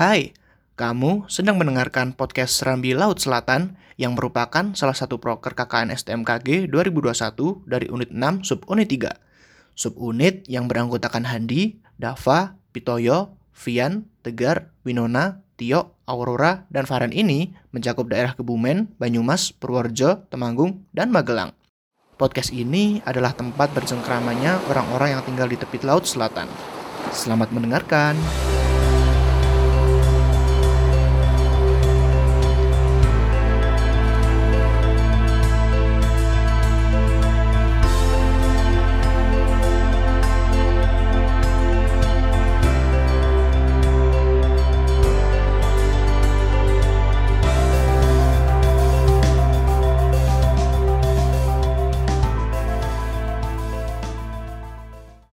Hai, kamu sedang mendengarkan podcast Serambi Laut Selatan yang merupakan salah satu proker KKN STMKG 2021 dari Unit 6 Subunit 3. Subunit yang beranggotakan Handi, Dava, Pitoyo, Vian, Tegar, Winona, Tio, Aurora, dan Farhan ini mencakup daerah Kebumen, Banyumas, Purworejo, Temanggung, dan Magelang. Podcast ini adalah tempat bercengkramanya orang-orang yang tinggal di tepi laut selatan. Selamat mendengarkan.